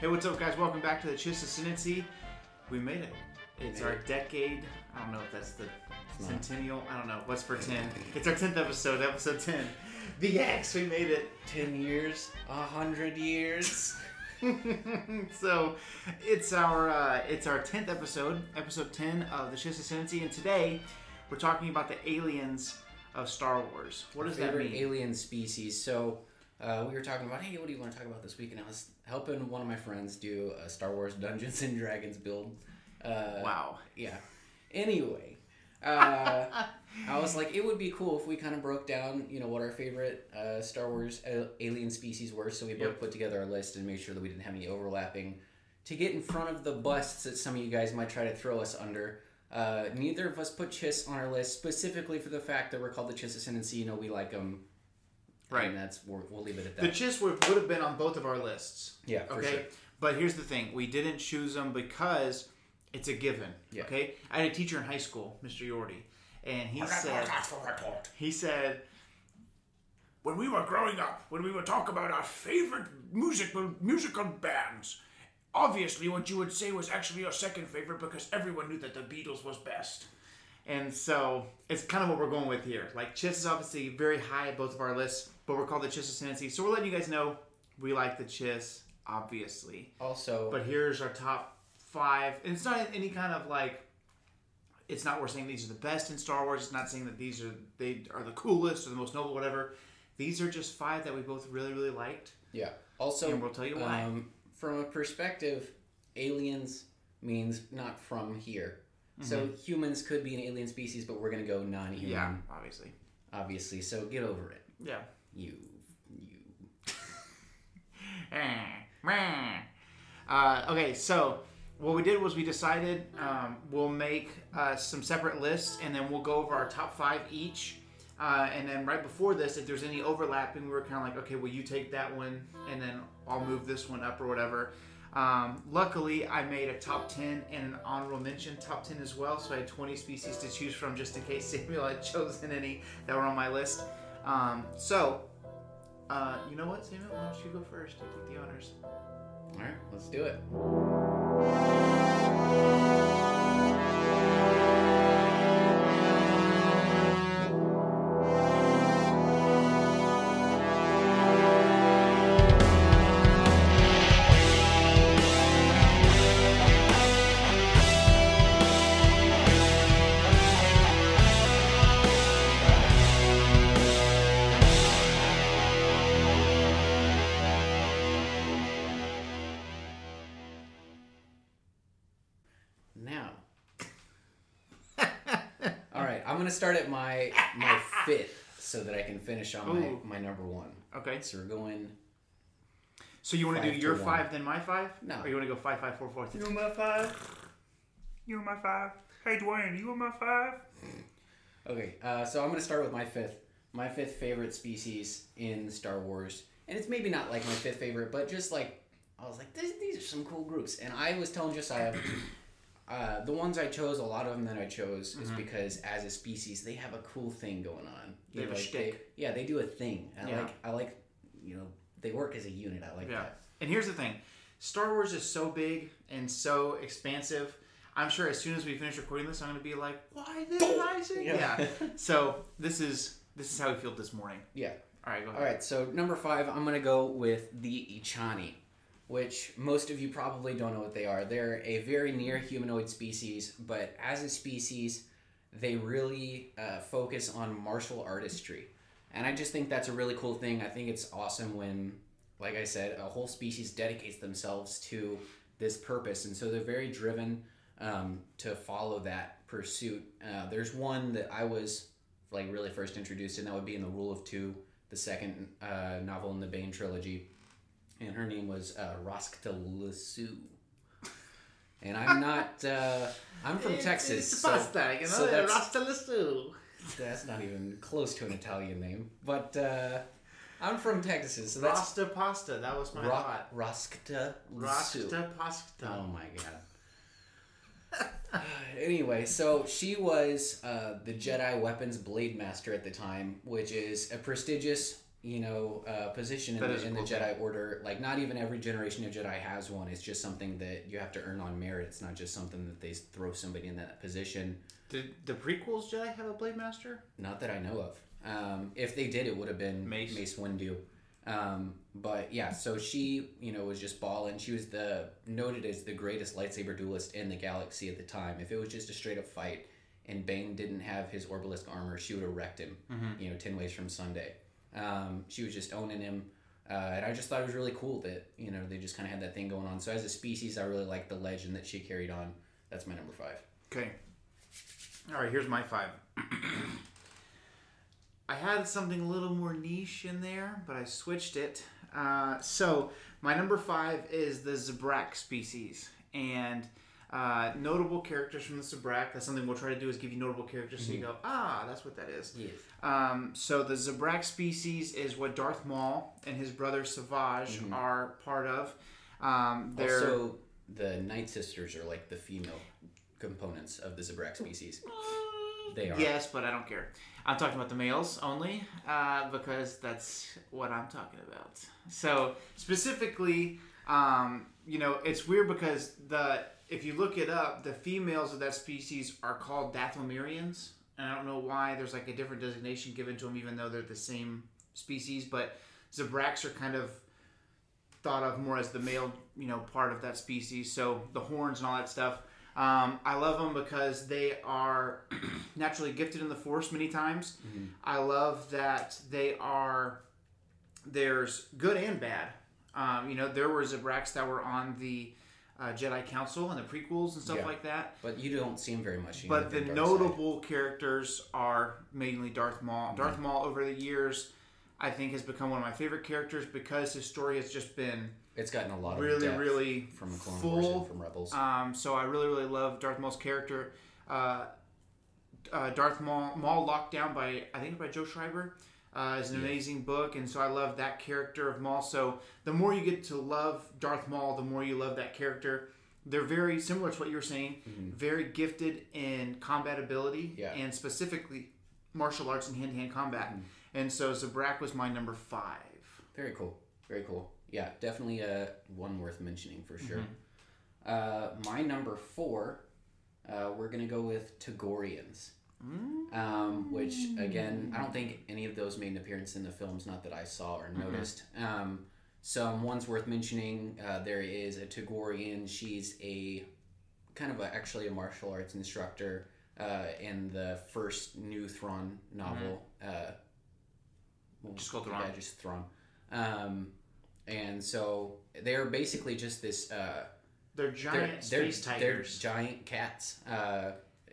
Hey, what's up, guys? Welcome back to the Chiss Ascendancy. We made it. It's our decade. I don't know if that's the centennial. I don't know. What's for 10? It's our 10th episode, episode 10. The X, we made it. 10 years, a 100 years. so it's our uh, it's our 10th episode, episode 10 of the Chiss Ascendancy, and today we're talking about the aliens of Star Wars. What does that Favorite mean? alien species. So, uh, we were talking about, hey, what do you want to talk about this week? And I was helping one of my friends do a Star Wars Dungeons and Dragons build. Uh, wow. Yeah. Anyway, uh, I was like, it would be cool if we kind of broke down, you know, what our favorite uh, Star Wars a- alien species were. So we both Yep. put together our list and made sure that we didn't have any overlapping. To get in front of the busts that some of you guys might try to throw us under, uh, neither of us put Chiss on our list specifically for the fact that we're called the Chiss Ascendancy. You know, we like them. Right. And that's we're, we'll leave it at that. The that. Chiss would, would have been on both of our lists. yeah, for okay sure. but here's the thing we didn't choose them because it's a given Yeah. okay i had a teacher in high school mr yordi and he said he said when we were growing up, when we would talk about our favorite musical musical bands, obviously what you would say was actually your second favorite because everyone knew that the Beatles was best. and so it's kind of what we're going with here like chiss is obviously very high at both of our lists but we're called the chiss ascendancy so we're letting you guys know we like the chiss obviously Also, but here's our top five and it's not any kind of like it's not we're saying these are the best in star wars it's not saying that these are they are the coolest or the most noble whatever these are just five that we both really really liked Yeah. Also, And we'll tell you why. Um, from a perspective, aliens means not from here. So humans could be an alien species, but we're gonna go non-human, Mm-hmm. yeah obviously obviously. So get over it, yeah you, you. uh, okay so what we did was we decided um, we'll make uh, some separate lists and then we'll go over our top five each. Uh, and then right before this if there's any overlapping we were kind of like okay well you take that one and then i'll move this one up or whatever. Um, luckily i made a top 10 and an honorable mention top 10 as well. So i had 20 species to choose from just in case samuel had chosen any that were on my list um, so uh, you know what samuel? Why don't you go first? And take the honors. All right, let's do it. All right, I'm gonna start at my my fifth so that I can finish on my, Ooh. my number one. okay So we're going. So you want to do Five to your one. five, then my five? No. Or you want to go five, five, four, four? three? You my five? You're my five? Hey Dwayne, you my five? Okay, uh, so I'm gonna start with my fifth. My fifth favorite species in Star Wars, and it's maybe not like my fifth favorite, but just like I was like, these, these are some cool groups. And I was telling Josiah, uh, the ones I chose, a lot of them that I chose, is because as a species, they have a cool thing going on. They have a like, shtick. yeah, they do a thing. I Yeah. like, I like, you know, they work as a unit. I like Yeah. that. And here's the thing Star Wars is so big and so expansive. I'm sure as soon as we finish recording this, I'm going to be like, why did I say? Yeah. Yeah. so this is this is how we feel this morning. Yeah. All right, go ahead. All right, so number five, I'm gonna go with the Echani, which most of you probably don't know what they are. They're a very near humanoid species, but as a species, they really uh, focus on martial artistry, and I just think that's a really cool thing. I think it's awesome when, like I said, a whole species dedicates themselves to this purpose, and so they're very driven um, to follow that pursuit. Uh, there's one that I was like really first introduced, and that would be in the Rule of Two the second uh, novel in the Bane trilogy, and her name was uh, Raskta Lsu. And I'm not. Uh, I'm from Texas, It's so, pasta, you know, so that's, Rasta Lassou. that's not even close to an Italian name. But uh, I'm from Texas, so that's Rasta pasta. That was my Ro- thought. Raskta Lsu. Rasta pasta. Oh my god. anyway, so she was uh, the Jedi Weapons Blade Master at the time, which is a prestigious you know, uh, position in the, is a in the cool Jedi Order. Like, not even every generation of Jedi has one. It's just something that you have to earn on merit. It's not just something that they throw somebody in that position. Did the prequels Jedi have a blade master? Not that I know of. Um, if they did, it would have been Mace. Mace, Windu. Um, but yeah, so she, you know, was just balling. She was the noted as the greatest lightsaber duelist in the galaxy at the time. If it was just a straight up fight and Bane didn't have his Orbalisk armor, she would have wrecked him. You know, ten ways from Sunday. Um, she was just owning him. Uh, and I just thought it was really cool that you know they just kind of had that thing going on. So as a species, I really like the legend that she carried on. That's my number five. Okay. All right, here's my five. I had something a little more niche in there, but I switched it. Uh, so my number five is the Zabrak species, and uh, notable characters from the Zabrak. That's something we'll try to do is give you notable characters, so you go, ah, that's what that is. Yes. Um, so the Zabrak species is what Darth Maul and his brother Savage are part of. Um, they're Also, the Night Sisters are like the female components of the Zabrak species. They are. Yes, but I don't care. I'm talking about the males only uh, because that's what I'm talking about. So specifically, um, you know, it's weird because the if you look it up, the females of that species are called Dathomirians, and I don't know why. There's like a different designation given to them, even though they're the same species. But Zabraks are kind of thought of more as the male, you know, part of that species. So the horns and all that stuff. Um, I love them because they are naturally gifted in the Force many times. I love that they are. There's good and bad. Um, you know, there were Zabraks that were on the uh, Jedi Council and the prequels and stuff Yeah. like that. But you don't see him very much. But the Dark Side. notable characters are mainly Darth Maul. Darth Maul over the years, I think, has become one of my favorite characters because his story has just been It's gotten a lot of really, depth really from Clone Wars full. and from Rebels. Um, so I really, really love Darth Maul's character. Uh, uh, Darth Maul, Maul Locked Down by I think by Joe Schreiber. Uh, is an amazing book, and so I love that character of Maul. So the more you get to love Darth Maul, the more you love that character. They're very similar to what you were saying. Very gifted in combat ability, Yeah. and specifically martial arts and hand-to-hand combat. And so Zabrak was my number five. Very cool. Very cool. Yeah, definitely uh, one worth mentioning for sure. Mm-hmm. Uh, my number four, uh, we're gonna go with Togorians. Mm. Um, which again, I don't think any of those made an appearance in the films, not that I saw or Mm-hmm. noticed. Um, some ones worth mentioning. Uh, there is a Togorian. She's a kind of a, actually a martial arts instructor uh, in the first new Thrawn novel. Uh, well, Mm-hmm. Just called yeah, Thrawn. just Thrawn. Um, and so they're basically just this. Uh, They're they're, giant they're, space they're giant cats.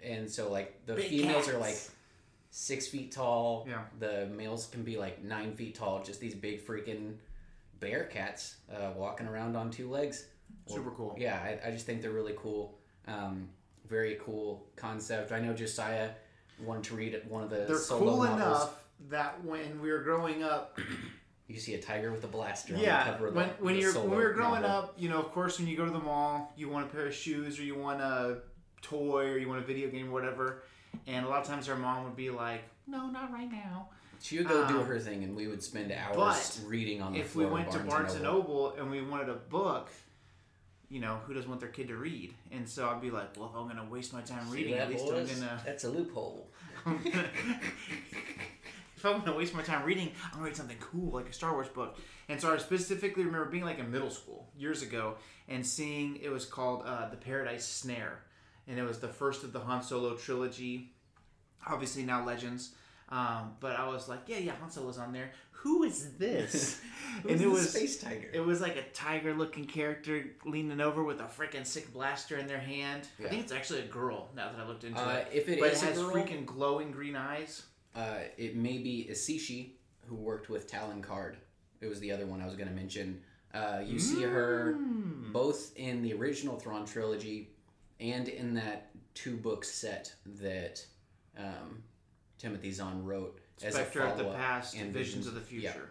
And so like the Big females are like six feet tall. Yeah. The males can be like nine feet tall. Just these big freaking bear cats uh, walking around on two legs. Super cool. Yeah, I, I just think they're really cool. Um, very cool concept. I know Josiah wanted to read one of the They're solo cool novels. enough that when we were growing up, You see a tiger with a blaster on the yeah, cover of when, the, when the you're solo when we were growing novel. up, you know, of course, when you go to the mall, you want a pair of shoes or you want a toy or you want a video game or whatever, and a lot of times our mom would be like, "No, not right now." She would go do Um, her thing, and we would spend hours reading on the If we went to Barnes and Noble. And we wanted a book, you know, who doesn't want their kid to read? And so I'd be like, "Well, if I'm gonna waste my time reading, at least boys? I'm gonna." That's a loophole. if I'm gonna waste my time reading, I'm gonna read something cool like a Star Wars book. And so I specifically remember being like in middle school years ago and seeing it was called uh, the Paradise Snare, and it was the first of the Han Solo trilogy. Obviously now Legends, um, but I was like, yeah, yeah, Han Solo's on there. Who is this? and it was space tiger. it was like a tiger looking character leaning over with a freaking sick blaster in their hand. I think it's actually a girl now that I looked into Uh, it. if it but is it has girl- freaking glowing green eyes. Uh, it may be Isishi, who worked with Talon Karrde. It was the other one I was going to mention. Uh, you see her Mm. both in the original Thrawn trilogy and in that two book set that um, Timothy Zahn wrote as a Spectre of the Past and Visions of the yeah. Future.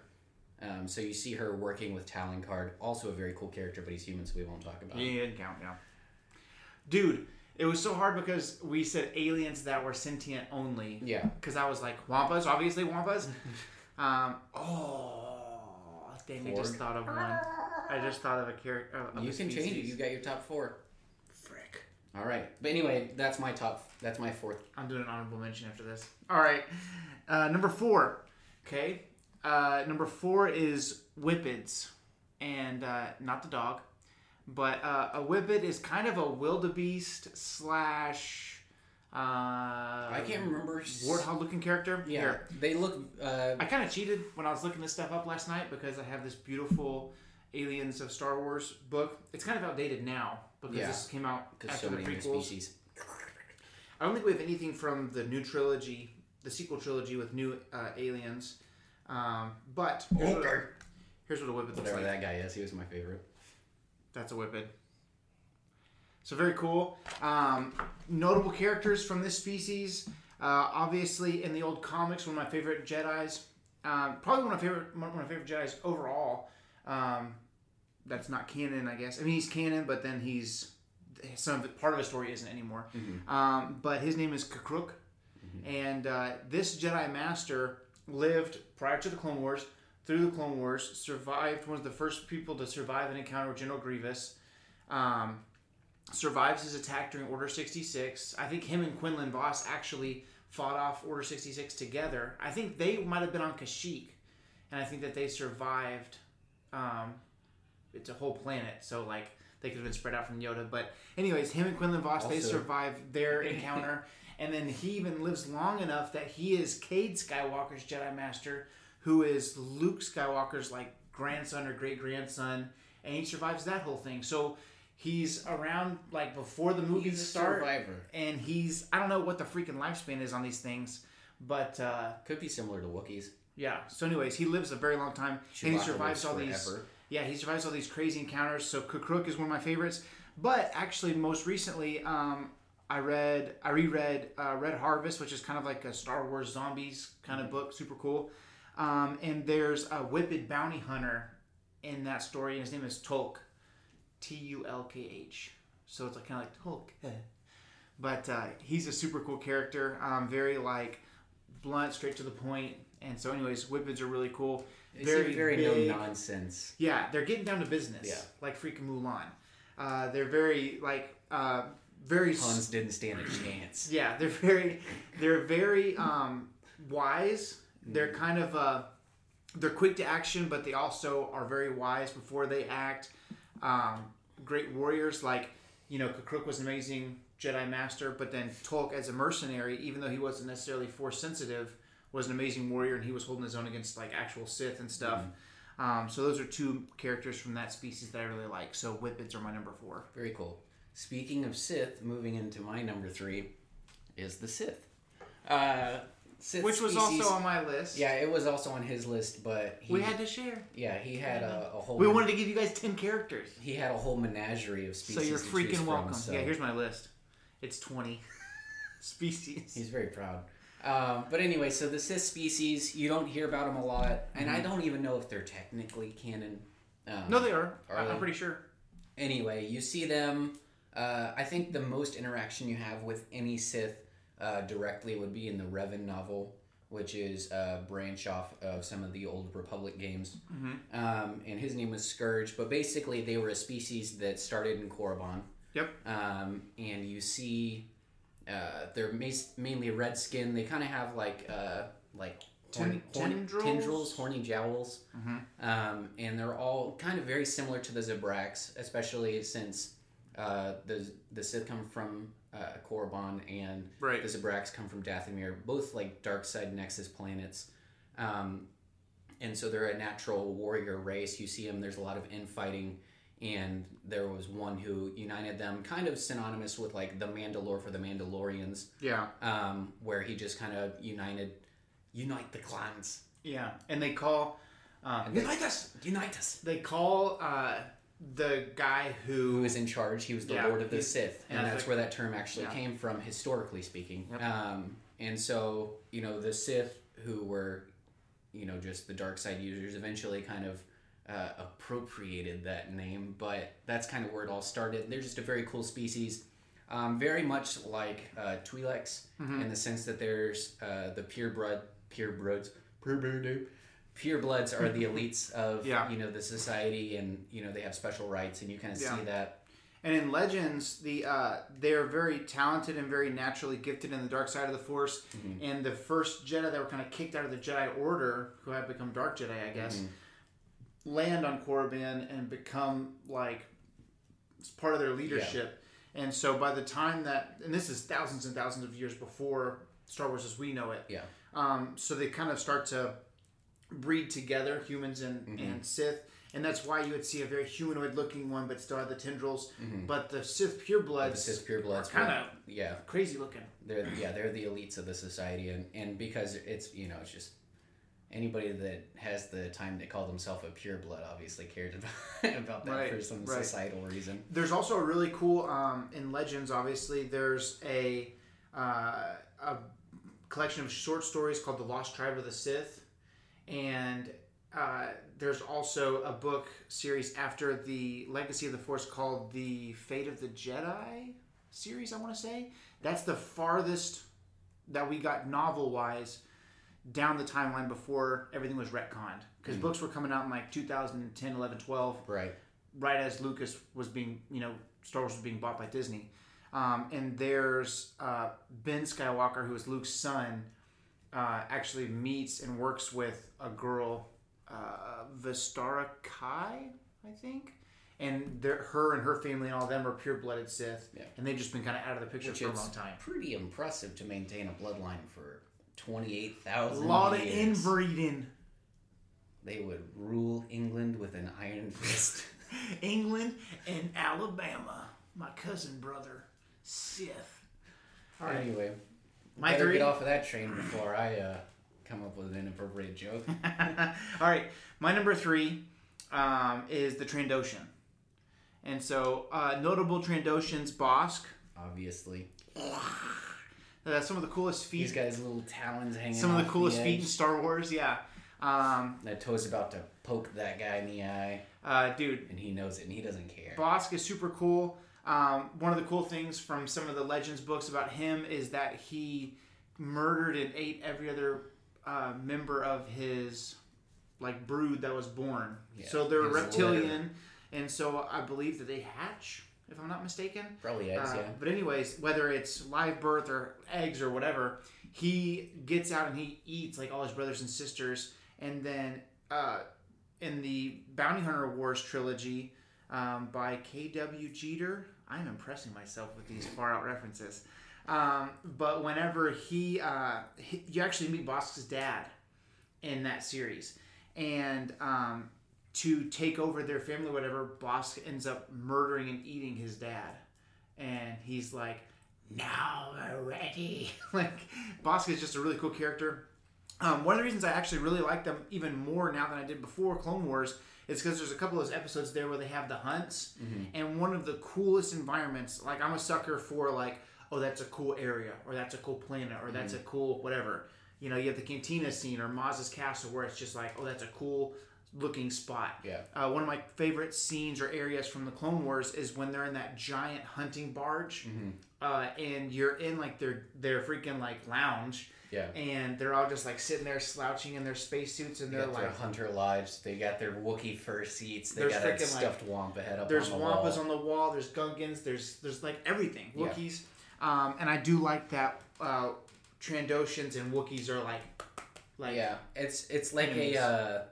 Um, so you see her working with Talon Karrde, also a very cool character, but he's human, so we won't talk about Yeah, him. didn't count, yeah. Dude, it was so hard because we said aliens that were sentient only. Yeah. Because I was like, Wampas, obviously Wampas. Um, oh, dang! I just thought of one. I just thought of a character. Of You can change it. species. You got your top four. All right. But anyway, that's my top. That's my fourth. I'm doing an honorable mention after this. All right. Uh, number four. Okay. Uh, number four is Whiphids. And uh, not the dog, but uh, a Whiphid is kind of a wildebeest slash. Uh, I can't remember. Warthog looking character. Yeah, Here. they look. Uh, I kind of cheated when I was looking this stuff up last night because I have this beautiful Aliens of Star Wars book. It's kind of outdated now because Yeah. this came out because after so the many new prequels. species. I don't think we have anything from the new trilogy, the sequel trilogy with new uh, aliens. Um, but here's, what, here's what a whiphid looks Whatever like. that guy is, he was my favorite. That's a whiphid. So very cool. Um, notable characters from this species. Uh, obviously, in the old comics, one of my favorite Jedi's. Um, probably one of my favorite one of my favorite Jedi's overall. Um, that's not canon, I guess. I mean, he's canon, but then he's some of it, part of his story isn't anymore. Um, but his name is K'Kruhk, and uh, this Jedi Master lived prior to the Clone Wars, through the Clone Wars, survived one of the first people to survive an encounter with General Grievous. Um, survives his attack during Order 66. I think him and Quinlan Vos actually fought off Order 66 together. I think they might have been on Kashyyyk, and I think that they survived. Um, it's a whole planet, so like they could have been spread out from Yoda. But anyways, him and Quinlan Vos they survive their encounter, and then he even lives long enough that he is Cade Skywalker's Jedi Master, who is Luke Skywalker's like grandson or great grandson, and he survives that whole thing. So he's around like before the movies He's start, survivor. and he's I don't know what the freaking lifespan is on these things, but uh, Could be similar to Wookiees. yeah. So anyways, he lives a very long time, and he survives all these. Yeah, he survives all these crazy encounters. So K'Kruhk is one of my favorites. But actually, most recently, um, I read, I reread uh, Red Harvest, which is kind of like a Star Wars zombies kind of book, super cool. Um, and there's a whiphid bounty hunter in that story, and his name is Tulkh, T U L K H. So it's like kind of like Tolk, but uh, he's a super cool character. Um, very like blunt, straight to the point. And so, anyways, whiphids are really cool. It's very, very no nonsense. Yeah, they're getting down to business. Yeah. Like freaking Mulan. Uh, they're very like uh, very s- Huns didn't stand a chance. yeah, they're very they're very um, wise. They're Mm-hmm. kind of uh, they're quick to action, but they also are very wise before they act. Um, great warriors, like you know, K'Kruhk was an amazing Jedi master, but then Tulkh as a mercenary, even though he wasn't necessarily force sensitive, was an amazing warrior, and he was holding his own against like actual Sith and stuff. Um, so those are two characters from that species that I really like. So Whiphids are my number four. Very cool. Speaking of Sith, moving into my number three is the Sith. Uh, Sith Which was species- also on my list. Yeah, it was also on his list, but he, we had to share. yeah he had a, a whole We wanted to give you guys ten characters. he had a whole menagerie of species. So you're freaking from, welcome. so Yeah, here's my list. It's 20 species. he's very proud. Um, but anyway, so the Sith species, you don't hear about them a lot, and I don't even know if they're technically canon. Um, Mm-hmm. No, they are. Are I- they? I'm pretty sure. anyway, you see them. Uh, I think the most interaction you have with any Sith uh, directly would be in the Revan novel, which is a branch off of some of the old Republic games. Um, and his name was Scourge, but basically they were a species that started in Korriban. Yep. Um, and you see, uh, they're mas- mainly red skin. They kind of have like uh, like horny, Ten- horny- tendrils? tendrils, horny jowls, um, and they're all kind of very similar to the Zabraks, especially since uh, the the Sith come from uh, Korriban and Right. the Zabraks come from Dathomir, both like dark side Nexus planets. Um, and so they're a natural warrior race. You see them. There's a lot of infighting, and there was one who united them, kind of synonymous with like the Mandalore for the Mandalorians, Yeah. um, where he just kind of united, unite the clans, Yeah. And they call. Um, they- unite us! unite us. They call uh, the guy Who who. was in charge? He was the Yeah, Lord of the Sith, yeah, and that's like- where that term actually Yeah. came from, historically speaking. Yep. Um, and so, you know, the Sith, who were, you know, just the dark side users, eventually kind of uh, appropriated that name. But that's kind of where it all started. They're just a very cool species. Um, very much like uh, Twi'leks Mm-hmm. in the sense that there's uh, the purebred, purebreds, purebred, purebloods are the elites of Yeah. you know the society, and you know they have special rights, and you kind of Yeah. see that. And in Legends, the uh, they're very talented and very naturally gifted in the dark side of the Force. Mm-hmm. And the first Jedi that were kind of kicked out of the Jedi Order, who have become Dark Jedi, I guess, Mm-hmm. Land on Korriban and become like it's part of their leadership. And so by the time that, and this is thousands and thousands of years before Star Wars as we know it. Yeah. Um, so they kind of start to breed together, humans and, Mm-hmm. and Sith. And that's why you would see a very humanoid looking one, but still have the tendrils. Mm-hmm. But the Sith purebloods, The Sith purebloods, kind of yeah, crazy looking. they're yeah they're the elites of the society, and and because it's you know it's just anybody that has the time to call themselves a pureblood obviously cares about about that Right, for some right. societal reason. There's also a really cool um, in Legends. Obviously, there's a uh, a collection of short stories called The Lost Tribe of the Sith, and uh, there's also a book series after the Legacy of the Force called The Fate of the Jedi series. I want to say that's the farthest that we got novel wise down the timeline before everything was retconned because books were coming out in like 2010 11 12 Right. right as Lucas was being, you know, Star Wars was being bought by Disney. Um, and there's uh, Ben Skywalker, who is Luke's son, uh, actually meets and works with a girl, uh, Vestara Khai, I think. And her and her family and all of them are pure-blooded Sith, Yeah. and they've just been kind of out of the picture Which for a long time. pretty impressive to maintain a bloodline for twenty eight A thousand. lot of inbreeding. They would rule England with an iron fist. England and Alabama. My cousin brother, Sith. All right. Anyway, My better three. get off of that train before I uh, come up with an inappropriate joke. All right, my number three um, is the Trandoshan, and so uh, notable Trandoshans: Bossk. Obviously, Uh, some of the coolest he's feet. got his little talons hanging. Some of the coolest feet in. Star Wars. Yeah, um, That toe's about to poke that guy in the eye, uh, dude. and he knows it, and he doesn't care. Bossk is super cool. Um, one of the cool things from some of the Legends books about him is that he murdered and ate every other uh, member of his like brood that was born. Yeah, so they're reptilian, litter. and so I believe that they hatch, if I'm not mistaken. Probably eggs, Uh, yeah. But anyways, whether it's live birth or eggs or whatever, he gets out and he eats like all his brothers and sisters, and then uh, in the Bounty Hunter Wars trilogy um, by K.W. Jeter, I'm impressing myself with these far out references. Um, but whenever he, uh, he, you actually meet Bossk's dad in that series, and um, to take over their family, whatever, Bossk ends up murdering and eating his dad and he's like, "Now we're ready." like Bossk is just a really cool character. Um, one of the reasons I actually really like them even more now than I did before Clone Wars is because there's a couple of those episodes there where they have the hunts, and one of the coolest environments. Like I'm a sucker for like, oh, that's a cool area, or that's a cool planet, or that's a cool whatever. You know, you have the cantina scene or Maz's castle where it's just like, oh, that's a cool looking spot. Yeah. Uh, one of my favorite scenes or areas from the Clone Wars is when they're in that giant hunting barge, Mm-hmm. uh, and you're in like their their freaking like lounge, Yeah. and they're all just like sitting there slouching in their spacesuits, and They they're got their like, hunter lodge. They got their Wookiee fur seats. They got that frickin', like- stuffed wampa head up there's on the wampas wall. on the wall, there's Gungans. there's there's like everything, Yeah. Wookiees, um, and I do like that. Uh, Trandoshans and Wookiees are like, like yeah, it's it's like enemies. a uh,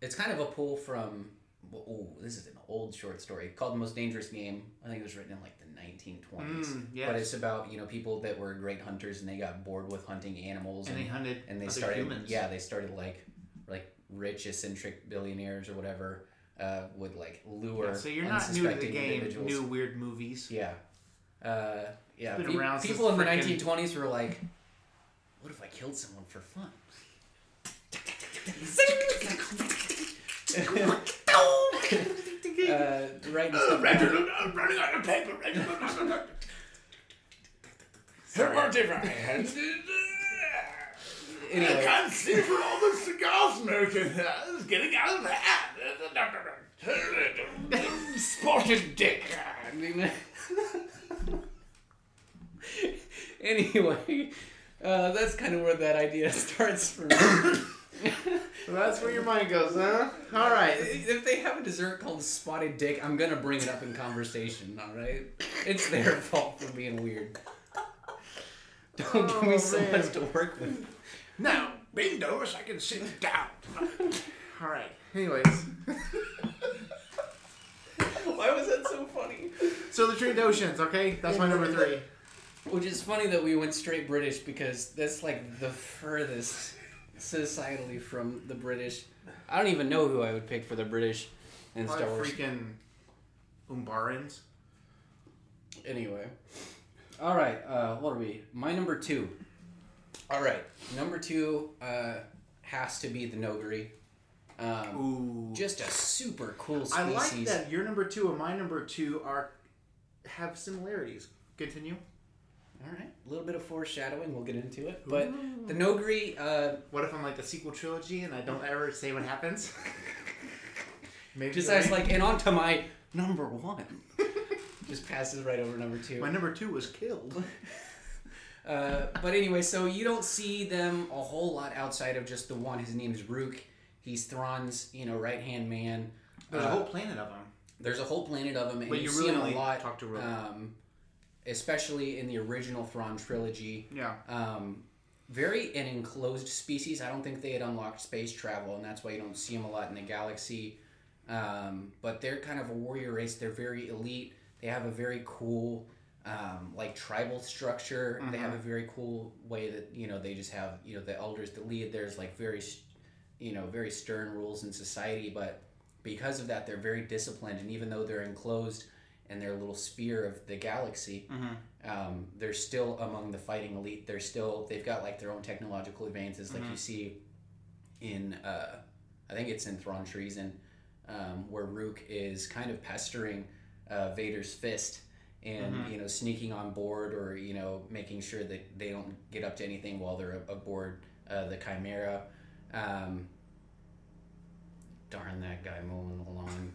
it's kind of a pull from. Oh, this is an old short story called "The Most Dangerous Game." I think it was written in like the 1920s. Mm, yes. But it's about you know people that were great hunters and they got bored with hunting animals and they hunted and they started humans. yeah they started like like rich eccentric billionaires or whatever uh, would like lure Yeah, so you're not new to the game. New weird movies. yeah uh, yeah Been Pe- around since people in the frickin- 1920s were like what if I killed someone for fun uh, right Uh, Reginald, I'm running out of paper. Reginald, Sorry. If I had I anyway can't see for all the cigar smoke. It's getting out of hand. Spotted dick. anyway, uh, that's kind of where that idea starts from. That's where your mind goes, huh? All right. If they have a dessert called spotted dick, I'm gonna bring it up in conversation. All right, it's their fault for being weird. Don't oh, give me Oh, so man. much to work with. Now, bend over so I can sit down. All right. Anyways, Why was that so funny? so the Trandoshans, okay? That's my number three. Which is funny that we went straight British because that's like the furthest societally from the British. I don't even know who I would pick for the British in Star Probably Wars. freaking Umbarans. Anyway. All right. Uh, what are we? My number two. All right. Number two uh, has to be the Noghri. Um, Ooh. just a super cool species. I like that your number two and my number two are have similarities. Continue. All right. A little bit of foreshadowing. We'll get into it. But the Noghri. Uh, What if I'm like the sequel trilogy and I don't ever say what happens? Maybe just as like, and on to my number one. just passes right over number two. my number two was killed. Uh, but anyway, so you don't see them a whole lot outside of just the one. His name is Rukh. He's Thrawn's, you know, right hand man. There's Uh, a whole planet of them. There's a whole planet of them, and But you, you see really them only a lot. talk to Rukh. Um, especially in the original Thrawn trilogy. Yeah. Um, very an enclosed species. I don't think they had unlocked space travel, and that's why you don't see them a lot in the galaxy. Um, but they're kind of a warrior race. They're very elite. They have a very cool, um, like tribal structure. They have a very cool way that you know they just have you know the elders that lead. There's like very, you know, very stern rules in society, but because of that, they're very disciplined. And even though they're enclosed in their little sphere of the galaxy, um, they're still among the fighting elite. They're still they've got like their own technological advances, like you see in uh, I think it's in Thrawn Treason, um, where Rukh is kind of pestering uh, Vader's fist and you know sneaking on board or you know making sure that they don't get up to anything while they're aboard uh, the Chimera. Um, darn that guy mowing the lawn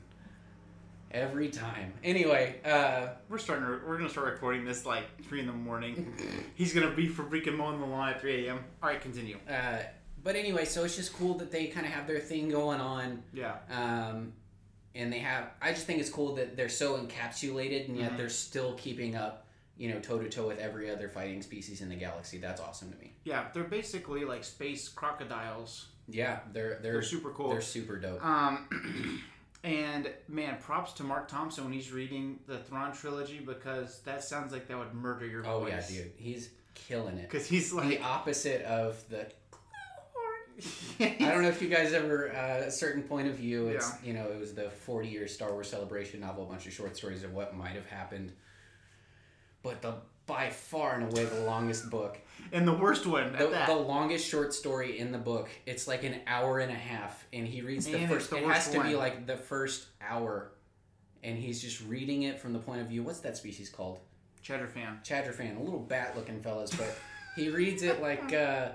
every time. Anyway, uh, We're starting. To, we're gonna start recording this like three in the morning. He's gonna be for freaking mowing the lawn at 3 a.m. All right, continue. Uh, but anyway, so it's just cool that they kind of have their thing going on. Yeah. Um, and they have, I just think it's cool that they're so encapsulated and yet Mhm. they're still keeping up, you know, toe to toe with every other fighting species in the galaxy. That's awesome to me. Yeah, they're basically like space crocodiles. Yeah, they're, they're, They're super cool. They're super dope. Um, and man, props to Marc Thompson when he's reading the Thrawn trilogy because that sounds like that would murder your voice. Oh, voice. yeah, dude. He's killing it. Because he's like The opposite of the. I don't know if you guys ever uh, a certain point of view. It's you know it was the 40 year Star Wars celebration novel, a bunch of short stories of what might have happened, but the by far and away the longest book, and the worst one at the, that. the longest short story in the book. It's like an hour and a half, and he reads the And first. the it has to be like the first hour, and he's just reading it from the point of view. What's that species called? Cheddar fan. Chadra-fan, a little bat looking fellas, but he reads it like. Uh,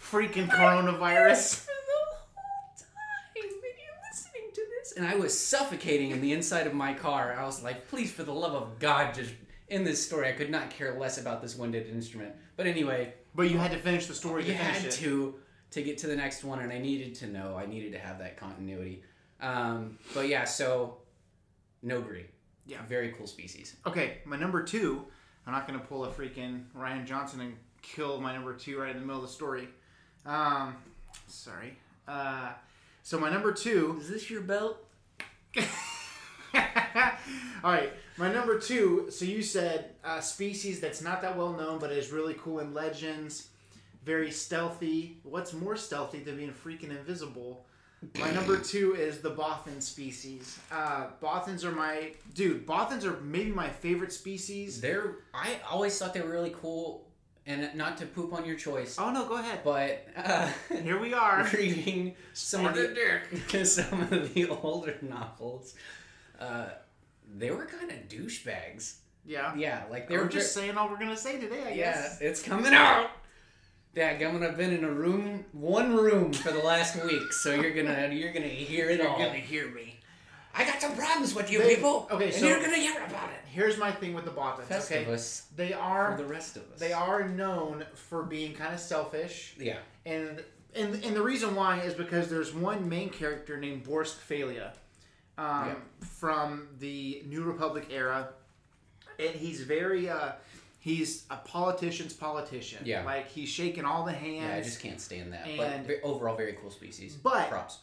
Freaking coronavirus. for the whole time that you're listening to this. And I was suffocating in the inside of my car. I was like, please, for the love of God, just in this story, I could not care less about this one-handed instrument. But anyway, But you had to finish the story to you finish had it. to to get to the next one, and I needed to know. I needed to have that continuity. Um, but yeah, so Noghri. Yeah. Very cool species. Okay, my number two. I'm not gonna pull a freaking Rian Johnson and kill my number two right in the middle of the story. Um, sorry. Uh, so my number two. Is this your belt? All right, my number two. So you said a species that's not that well known, but is really cool in legends. Very stealthy. What's more stealthy than being freaking invisible? My number two is the Bothan species. Uh, Bothans are my dude. Bothans are maybe my favorite species. They're. I always thought they were really cool, and not to poop on your choice, Oh no, go ahead. but uh, Here we are. reading some of the some of the older novels, uh, they were kind of douchebags. Yeah. Yeah, like they We're were just saying all we're gonna say today, I yeah, guess. it's coming out. Dad, I've been in a room, one room for the last week, so you're gonna you're gonna hear it all. You're gonna hear me. I got some problems with you They- people. okay, and so- you're gonna hear about it. Here's my thing with the Bothans. Okay, they for are the rest of us. they are known for being kind of selfish Yeah. and and and the reason why is because there's one main character named Borsk Fey'lya, um, Yeah. from the New Republic era, and he's very uh, he's a politician's politician. Yeah. like he's shaking all the hands. Yeah, I just can't stand that. And- but overall, very cool species. But- props.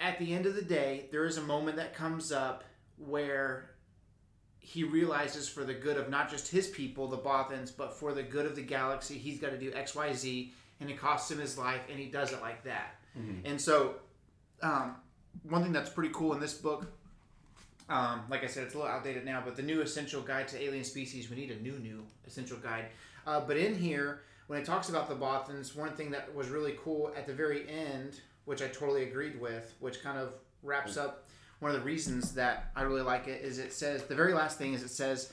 at the end of the day, there is a moment that comes up where he realizes for the good of not just his people, the Bothans, but for the good of the galaxy, he's got to do X, Y, Z, and it costs him his life, and he does it like that. And so, um, one thing that's pretty cool in this book, um, like I said, it's a little outdated now, but the new essential guide to alien species, we need a new, new essential guide. Uh, but in here, when it talks about the Bothans, one thing that was really cool at the very end, which I totally agreed with, which kind of wraps up one of the reasons that I really like it, is it says the very last thing is it says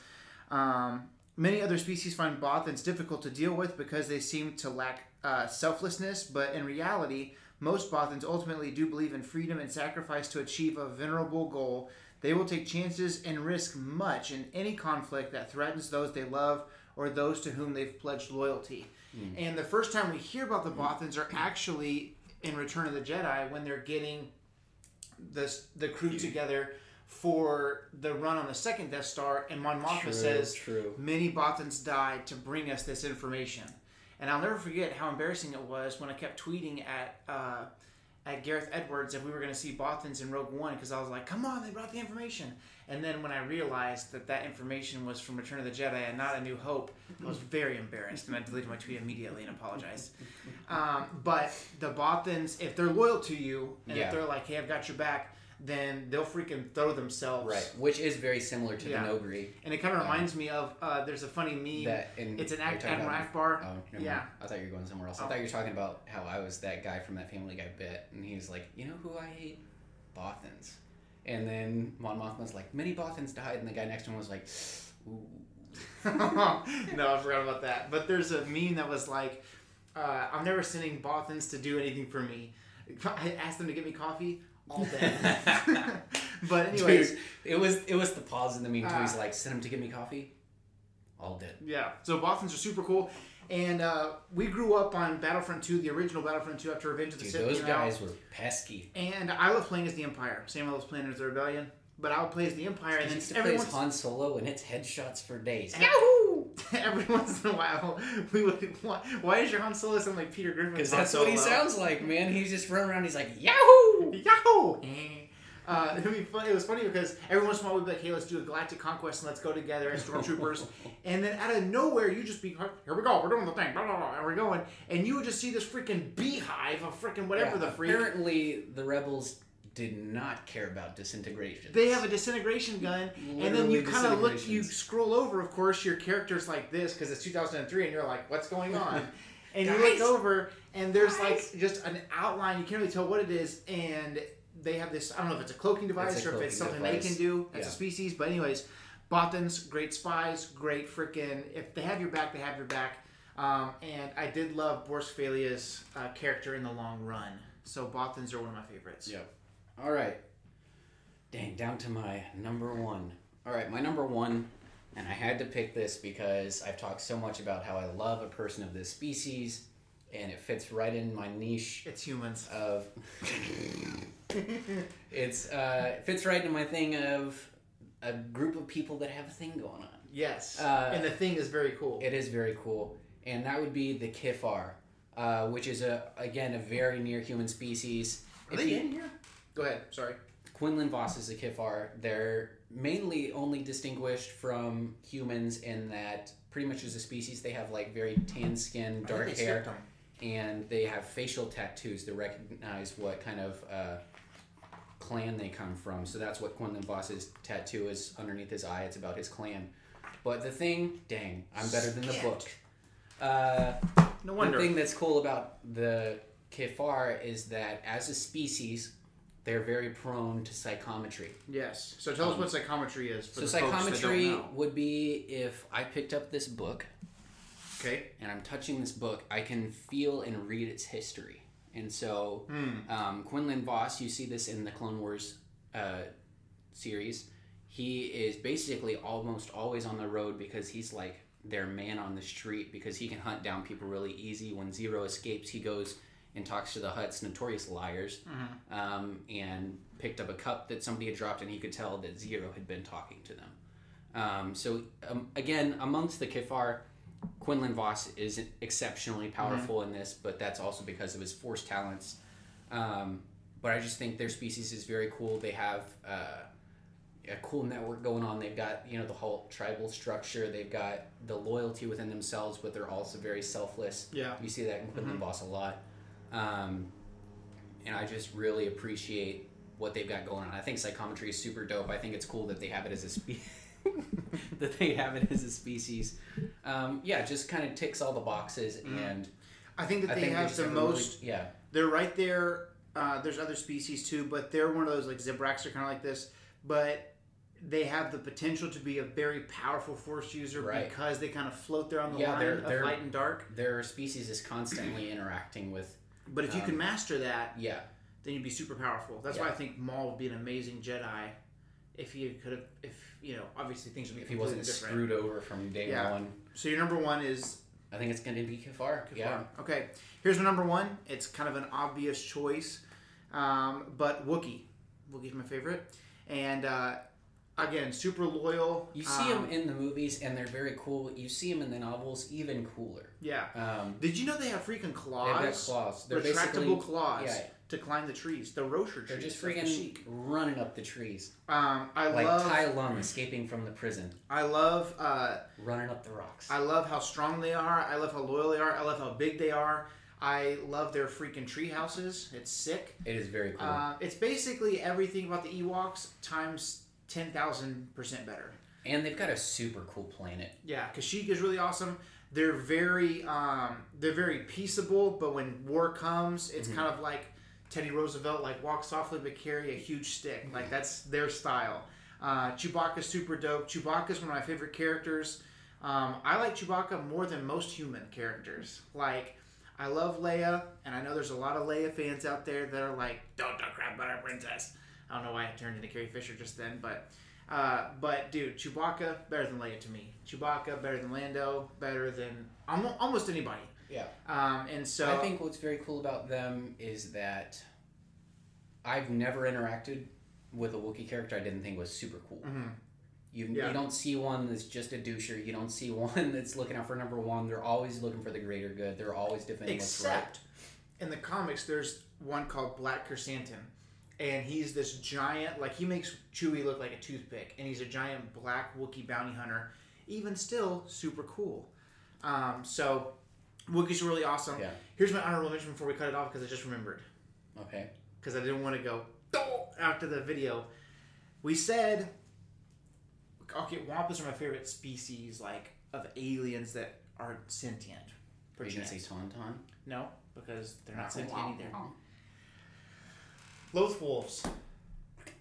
um, many other species find Bothans difficult to deal with because they seem to lack uh, selflessness, but in reality, most Bothans ultimately do believe in freedom and sacrifice to achieve a venerable goal. They will take chances and risk much in any conflict that threatens those they love or those to whom they've pledged loyalty. Hmm. And the first time we hear about the hmm. Bothans are actually in Return of the Jedi when they're getting the the crew hmm. together for the run on the second Death Star, and Mon Mothma True, says true. many Bothans died to bring us this information. And I'll never forget how embarrassing it was when I kept tweeting at uh, at Gareth Edwards if we were going to see Bothans in Rogue One because I was like, "Come on, they brought the information." And then when I realized that that information was from Return of the Jedi and not A New Hope, I was very embarrassed and I deleted my tweet immediately and apologized. Um, but the Bothans, if they're loyal to you and Yeah. if they're like, "Hey, I've got your back," then they'll freaking throw themselves Right, which is very similar to Yeah. the Noghri. and it kind of reminds me of uh, there's a funny meme. That in, it's an Act Admiral Ackbar. Oh, never yeah. I thought you were going somewhere else. I Oh. thought you were talking about how I was that guy from that Family Guy bit, and he was like, "You know who I hate? Bothans." And then Mon Mothma's like, "Many Bothans died," and the guy next to him was like, "Ooh." no, I forgot about that. But there's a meme that was like, uh, "I'm never sending Bothans to do anything for me." I asked them to get me coffee all day. but anyways, Dude, it was it was the pause in the meme too. He's Ah. like, "Send him to get me coffee." All dead. yeah. So Bothans are super cool. And uh, we grew up on Battlefront 2, the original Battlefront 2 after Revenge of the Dude, Sith those came out. guys were pesky. And I love playing as the Empire. Same loves playing as the Rebellion. But I would play as the Empire, and then used to play as Han Solo and it's headshots for days. Yahoo! every once in a while, we would. Why, why is your Han Solo sound like Peter Griffin? Because that's what he sounds like, man. He's just running around. He's like, Yahoo! Yahoo! Uh, it'd be fun. It was funny because every once in a while we'd be like, "Hey, let's do a galactic conquest and let's go together as stormtroopers." and then out of nowhere, you just be, "Here we go, we're doing the thing," blah, blah, blah, and we're going, and you would just see this freaking beehive of freaking whatever Yeah, the freak. Apparently, the rebels did not care about disintegration. They have a disintegration gun, and then you kind of look, you scroll over. Of course, your character's like this because it's 2003, and you're like, "What's going on?" and you look over, and there's Guys. like just an outline. You can't really tell what it is, and they have this. I don't know if it's a cloaking device It's a or if it's cloaking something they device. can do. It's Yeah. a species, but anyways, Bothans, great spies, great freaking. If they have your back, they have your back. Um, and I did love Borsk Fey'lya's uh, character in the long run. So Bothans are one of my favorites. Yep. All right. Dang, down to my number one. All right, my number one, and I had to pick this because I've talked so much about how I love a person of this species, and it fits right in my niche It's humans. of. it's uh, it fits right in my thing of a group of people that have a thing going on. Yes. Uh, and the thing is very cool. It is very cool, and that would be the Kiffar, uh, which is a again a very near human species. Are If they you- in here? Go ahead. Sorry. Quinlan Vos is a Kiffar. They're mainly only distinguished from humans in that pretty much as a species they have like very tan skin, I think dark they hair, skipped 'em. and they have facial tattoos to recognize what kind of uh, clan they come from. So that's what Quinlan Vos's tattoo is underneath his eye. It's about his clan. But the thing, dang, I'm better than the Skit. book. Uh, No the thing that's cool about the Kiffar is that as a species, they're very prone to psychometry. yes. So tell us what psychometry is for So the folks that psychometry would be if I picked up this book Okay. and I'm touching this book, I can feel and read its history. And so Hmm. um, Quinlan Vos, you see this in the Clone Wars uh, series. He is basically almost always on the road because he's like their man on the street because he can hunt down people really easy. When Ziro escapes, he goes and talks to the Hutt's notorious liars, um, and picked up a cup that somebody had dropped, and he could tell that Ziro had been talking to them. Um, so um, again, amongst the Kiffar, Quinlan Vos is exceptionally powerful in this, but that's also because of his force talents. Um, but I just think their species is very cool. They have uh, a cool network going on. They've got you know the whole tribal structure. They've got the loyalty within themselves, but they're also very selfless. Yeah. You see that in Quinlan Vos a lot. Um, and I just really appreciate what they've got going on. I think psychometry is super dope. I think it's cool that they have it as a spe- that they have it as a species. Um, yeah, just kind of ticks all the boxes, and I think that I they think have the a really- most. yeah, They're right there. Uh, there's other species too, but they're one of those like Zabraks are kind of like this, but they have the potential to be a very powerful force user Right. because they kind of float there on the Yeah, line they're- of they're- light and dark. their species is constantly interacting with. But if you can Um, master that, Yeah, then you'd be super powerful. That's why I think Maul would be an amazing Jedi if he could have, if you know, obviously things would be if he wasn't different. screwed over from day Yeah. one, So your number one is I think it's going to be Kiffar. Yeah, Okay, here's my number one. It's kind of an obvious choice, um, but Wookiee. Wookiee's my favorite, and uh, again, super loyal. you see um, them in the movies, and they're very cool. You see them in the novels, even cooler. Yeah. Um, Did you know they have freaking claws? got claws. They're retractable claws yeah. to climb the trees. The Wroshyr trees. They're just freaking running up the trees, Um, I like love. Tai Lung escaping from the prison, I love. Uh, running up the rocks. I love how strong they are. I love how loyal they are. I love how big they are. I love their freaking tree houses. It's sick. it is very cool. Uh, it's basically everything about the Ewoks times ten thousand percent better. and they've got a super cool planet. Yeah, Kashyyyk is really awesome. They're very um, they're very peaceable, but when war comes, it's kind of like Teddy Roosevelt, like walk softly but carry a huge stick. Like that's their style. Uh, Chewbacca's super dope. Chewbacca's one of my favorite characters. Um, I like Chewbacca more than most human characters. Like I love Leia, and I know there's a lot of Leia fans out there that are like, "Don't talk crap about our princess." I don't know why I turned into Carrie Fisher just then, but uh, but dude, Chewbacca better than Leia to me. Chewbacca better than Lando, better than almo- almost anybody. Yeah. Um, and so I think what's very cool about them is that I've never interacted with a Wookiee character I didn't think was super cool. Mhm. You, Yeah. you don't see one that's just a doucher. You don't see one that's looking out for number one. They're always looking for the greater good. They're always defending what's right. except in the comics, there's one called Black Krrsantan, and he's this giant. Like he makes Chewie look like a toothpick, and he's a giant black Wookiee bounty hunter. Even still, super cool. Um, so Wookiees are really awesome. Yeah. Here's my honorable mention before we cut it off because I just remembered. Okay. because I didn't want to go after the video. We said, okay, Wampas are my favorite species, like of aliens that are sentient are you gonna say tauntaun no because they're not sentient either. Loth wolves.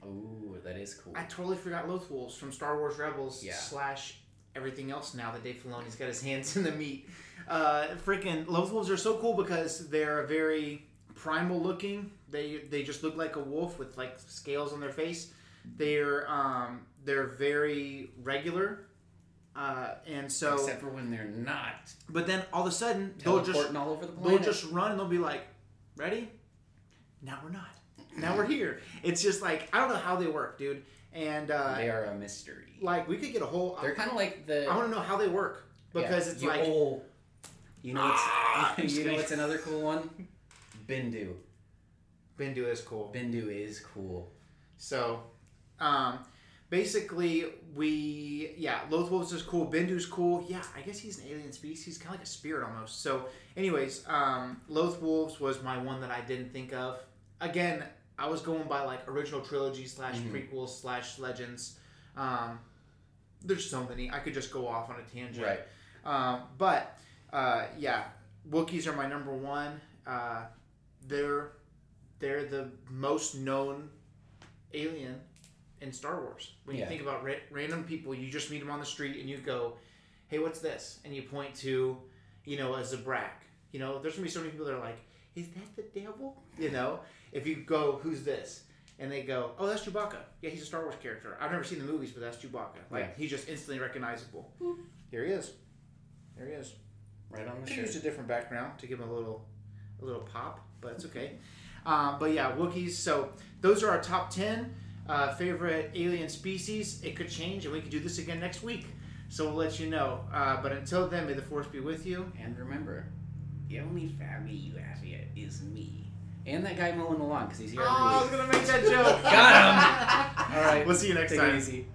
Oh, that is cool. I totally forgot Loth wolves from Star Wars Rebels Yeah. slash everything else. Now that Dave Filoni's got his hands in the meat, uh, freaking Loth wolves are so cool because they're very primal looking. They they just look like a wolf with like scales on their face. They're um, they're very regular, uh, and so Except for when they're not but then all of a sudden they'll just all over the they'll just run and they'll be like, ready? Now we're not. Now we're here. It's just like I don't know how they work, dude. And uh, they are a mystery. like we could get a whole. They're kind of like the. I want to know how they work because yeah, it's you like old- you know, it's, Ah, you know, it's another cool one. Bendu. Bendu is cool. Bendu is cool. So, um, basically, we yeah, Loth Wolves is cool. Bendu's cool. Yeah, I guess he's an alien species, kind of like a spirit almost. So, anyways, um, Loth Wolves was my one that I didn't think of. Again, I was going by like original trilogy slash Mhm. prequels slash legends. Um, there's so many. I could just go off on a tangent. Right. Um, but uh, yeah, Wookiees are my number one. Uh, they're they're the most known alien in Star Wars. When you think about ra- random people, you just meet them on the street and you go, "Hey, what's this?" And you point to, you know, a Zabrak. You know, there's gonna be so many people that are like, "Is that the devil?" You know, if you go, "Who's this?" And they go, "Oh, that's Chewbacca. Yeah, he's a Star Wars character. I've never seen the movies, but that's Chewbacca. Like Yeah. he's just instantly recognizable. Here he is. There he is. Right on the Could shirt. use a different background to give him a little, a little pop, but it's okay. Um, but yeah, Wookiees. So those are our top ten uh, favorite alien species. It could change, and we could do this again next week. So we'll let you know. Uh, but until then, may the force be with you. And remember, the only family you have yet is me. And that guy mowing the lawn because he's here Oh, I was gonna make that joke. Got him. All right. We'll see you next Take time. it easy.